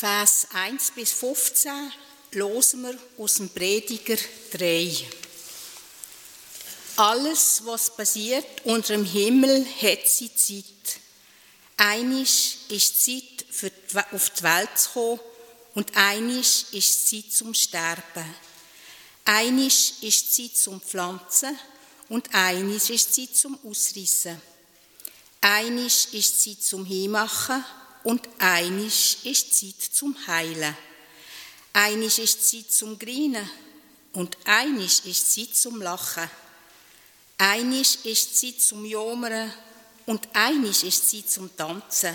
Vers 1 bis 15 losen wir aus dem Prediger 3. Alles, was passiert unter dem Himmel, hat seine Zeit. Einisch ist Zeit, für die, auf die Welt zu kommen und einisch ist Zeit zum Sterben. Einisch ist Zeit zum Pflanzen und einisch ist Zeit zum Ausrissen. Einisch ist Zeit zum Hinmachen und einisch ist Zeit zum Heilen. Einisch ist Zeit zum Grinen und einisch ist Zeit zum Lachen. Einisch ist Zeit zum Jomern und einisch ist Zeit zum Tanzen.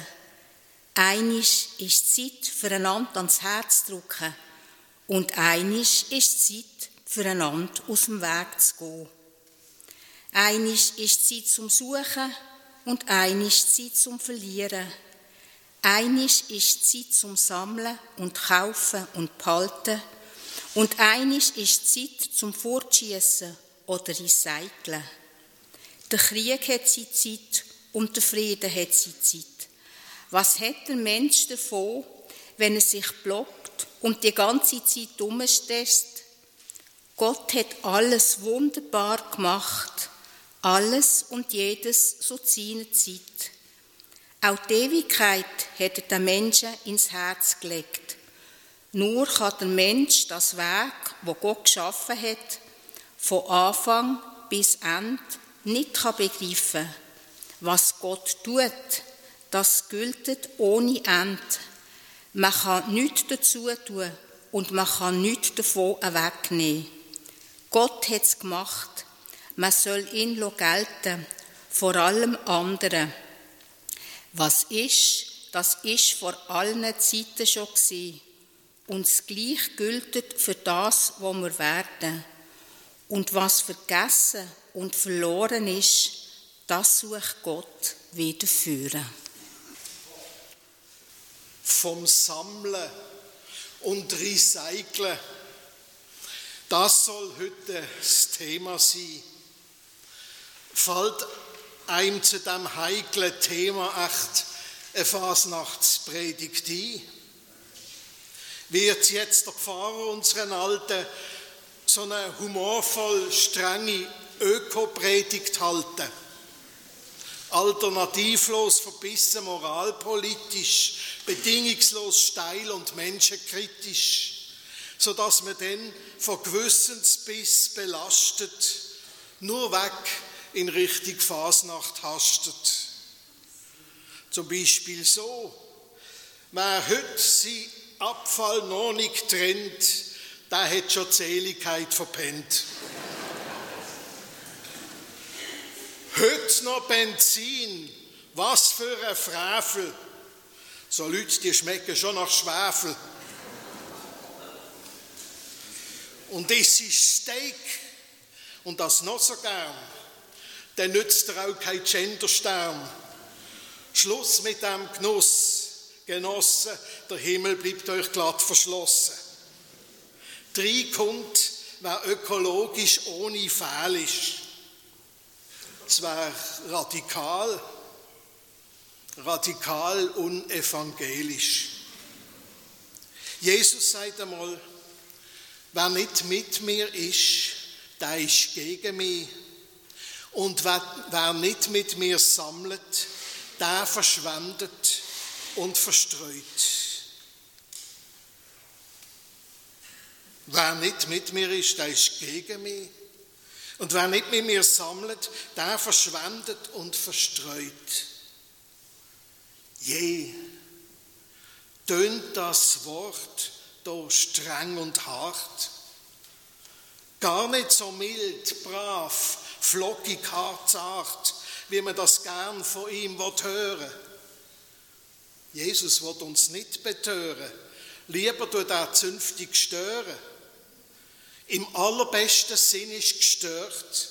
Einisch ist Zeit, füreinander ans Herz zu drücken und einisch ist Zeit, füreinander aus dem Weg zu gehen. Einisch ist Zeit zum Suchen und einisch Zeit zum Verlieren. Einisch ist Zeit zum Sammeln und Kaufen und Behalten. Und einisch ist Zeit zum Fortschießen oder Recyceln. Der Krieg hat seine Zeit und der Frieden hat seine Zeit. Was hat der Mensch davon, wenn er sich blockt und die ganze Zeit umstößt? Gott hat alles wunderbar gemacht, alles und jedes so seine Zeit. Auch die Ewigkeit hat er den Menschen ins Herz gelegt. Nur kann der Mensch das Werk, wo Gott geschaffen hat, von Anfang bis Ende nicht begreifen Was Gott tut, das gilt ohne Ende. Man kann nichts dazu tun und man kann nichts davon wegnehmen. Gott hat es gemacht. Man soll ihn gelten, vor allem anderen. Was ist, das ist vor allen Zeiten schon gewesen. Und das Gleiche gilt für das, was wir werden. Und was vergessen und verloren ist, das sucht Gott wieder führen. Vom Sammeln und Recyceln, das soll heute das Thema sein. Fällt einem zu dem heiklen Thema echt eine Fasnachtspredigt ein? Wird jetzt der Pfarrer unseren Alten so eine humorvoll strenge Ökopredigt halten? Alternativlos, verbissen, moralpolitisch, bedingungslos steil und menschenkritisch, sodass man dann von Gewissensbiss belastet nur weg in Richtung Fasnacht hastet. Zum Beispiel so, wer heute sein Abfall noch nicht trennt, der hat schon Zähligkeit verpennt. heute noch Benzin, was für ein Frevel. So Leute, die schmecken schon nach Schwefel. Und das ist Steak und das noch so gern dann nützt er auch kein Genderstern. Schluss mit dem Genuss, Genossen, der Himmel bleibt euch glatt verschlossen. Drei kommt, wer ökologisch ohne Fehl ist. Es wäre radikal, radikal unevangelisch. Jesus sagt einmal, wer nicht mit mir ist, der ist gegen mich. Und wer nicht mit mir sammelt, der verschwendet und verstreut. Wer nicht mit mir ist, der ist gegen mich. Und wer nicht mit mir sammelt, der verschwendet und verstreut. Je, tönt das Wort da streng und hart. Gar nicht so mild, brav, flockig, hart, zart, wie man das gern von ihm hören Jesus wird uns nicht betören, lieber tut er zünftig stören. Im allerbesten Sinn ist gestört,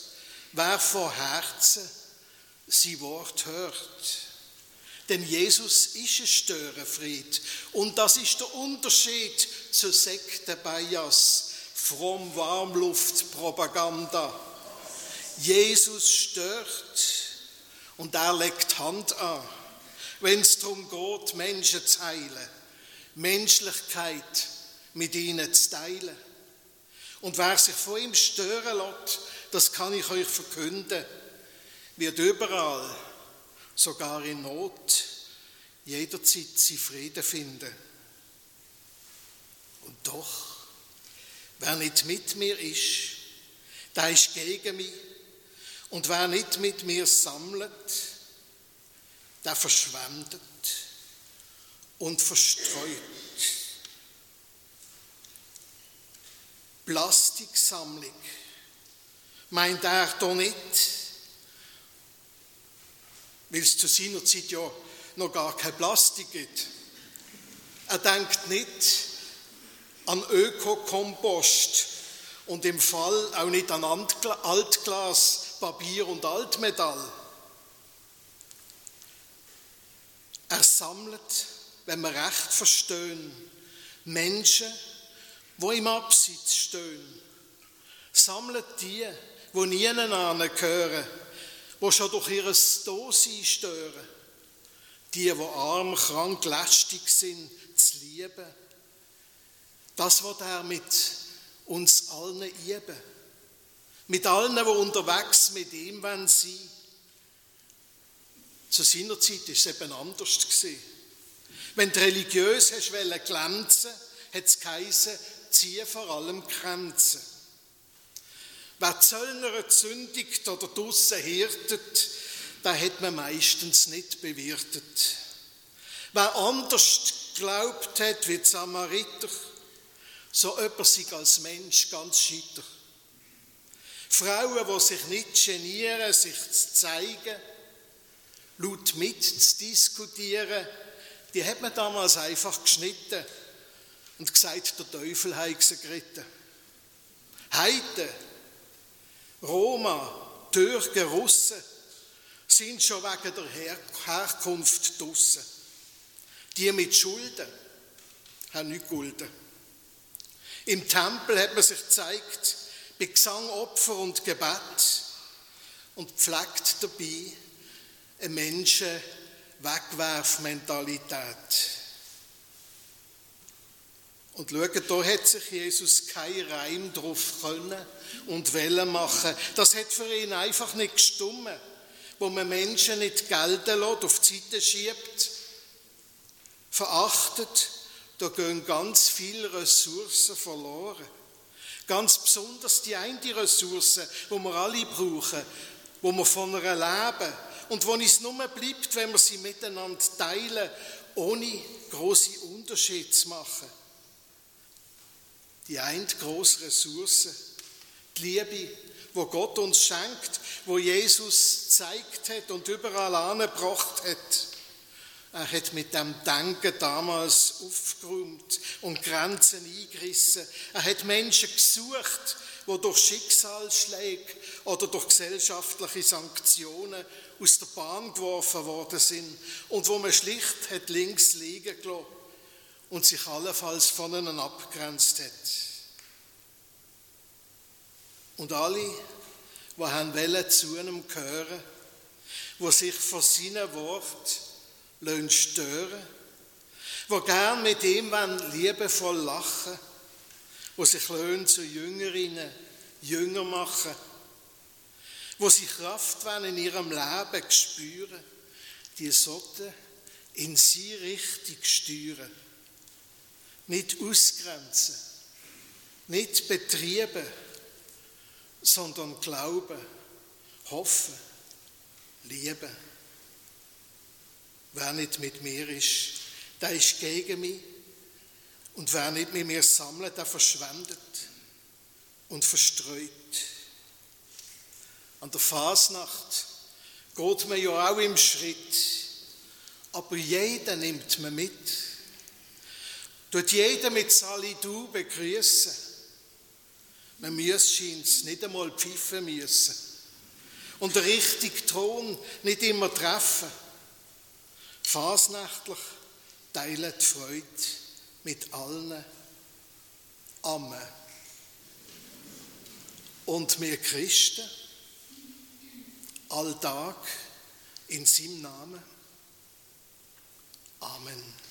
wer vor Herzen sein Wort hört. Denn Jesus ist ein Störenfried. Und das ist der Unterschied zur Sekte Bias, fromm Warmluftpropaganda. Jesus stört und er legt Hand an, wenn es darum geht, Menschen zu heilen, Menschlichkeit mit ihnen zu teilen. Und wer sich von ihm stören lässt, das kann ich euch verkünden, wird überall, sogar in Not, jederzeit sie Frieden finden. Und doch, wer nicht mit mir ist, der ist gegen mich. Und wer nicht mit mir sammelt, der verschwendet und verstreut. Plastiksammlung meint er doch nicht, weil es zu seiner Zeit ja noch gar kein Plastik gibt. Er denkt nicht an Ökokompost und im Fall auch nicht an Altglas, Papier und Altmetall. Er sammelt, wenn wir recht verstehen, Menschen, wo im Absitz stehen. Sammelt die, wo niemand gehören, wo schon durch ihr Dasein stören. Die, wo arm, krank, lästig sind, zu lieben. Das, was er mit uns allen üben. Mit allen, die unterwegs mit ihm sein wollen. Zu seiner Zeit war es eben anders. Wenn du religiös hast glänzen hat es geheißen, ziehe vor allem Grenzen. Wer Zöllner zündigt oder draussen hirtet, den hat man meistens nicht bewirtet. Wer anders glaubt hat wie die Samariter, so jemand sich als Mensch ganz scheiter. Frauen, die sich nicht genieren, sich zu zeigen, laut mitzudiskutieren, die hat man damals einfach geschnitten und gesagt, der Teufel hat geritten. Heiden, Roma, Türken, Russen sind schon wegen der Her Herkunft draussen. Die mit Schulden haben nicht gegolten. Im Tempel hat man sich gezeigt, bei Gesang, Opfer und Gebet und pflegt dabei eine Menschen-Wegwerfmentalität. Und schaut, da hat sich Jesus kein Reim drauf können und wollen machen. Das hat für ihn einfach nicht gestummen, wo man Menschen nicht gelten lässt, auf die Seite schiebt, verachtet da gehen ganz viele Ressourcen verloren. Ganz besonders die eine Ressource, wo wir alle brauchen, wo wir von einer leben und wo es nur bleibt, wenn wir sie miteinander teilen, ohne große Unterschiede zu machen. Die eine große Ressource, die Liebe, wo Gott uns schenkt, wo Jesus zeigt hat und überall angebracht hat. Er hat mit dem Denken damals aufgeräumt und Grenzen eingerissen. Er hat Menschen gesucht, die durch Schicksalsschläge oder durch gesellschaftliche Sanktionen aus der Bahn geworfen worden sind und wo man schlicht hat links liegen gelassen und sich allenfalls von ihnen abgrenzt hat. Und alle, die haben zu einem gehören, wo sich von seinen Worten stören. Wo gern mit ihm liebevoll lachen. Wo sich löhnen zu Jüngerinnen, Jünger machen, wo sie Kraft in ihrem Leben spüren, die sollten in sie richtig steuern. Nicht ausgrenzen, nicht betrieben, sondern glauben, hoffen, lieben. Wer nicht mit mir ist, der ist gegen mich. Und wer nicht mit mir sammelt, der verschwendet und verstreut. An der Fasnacht geht man ja auch im Schritt, aber jeder nimmt man mit. Tut jeder mit Salidu begrüßen. Man muss scheint nicht einmal pfeifen müssen. Und der richtige Ton nicht immer treffen. Fasnächtlich teilen die Freude mit allen. Amen. Und wir Christen, alltag in seinem Namen. Amen.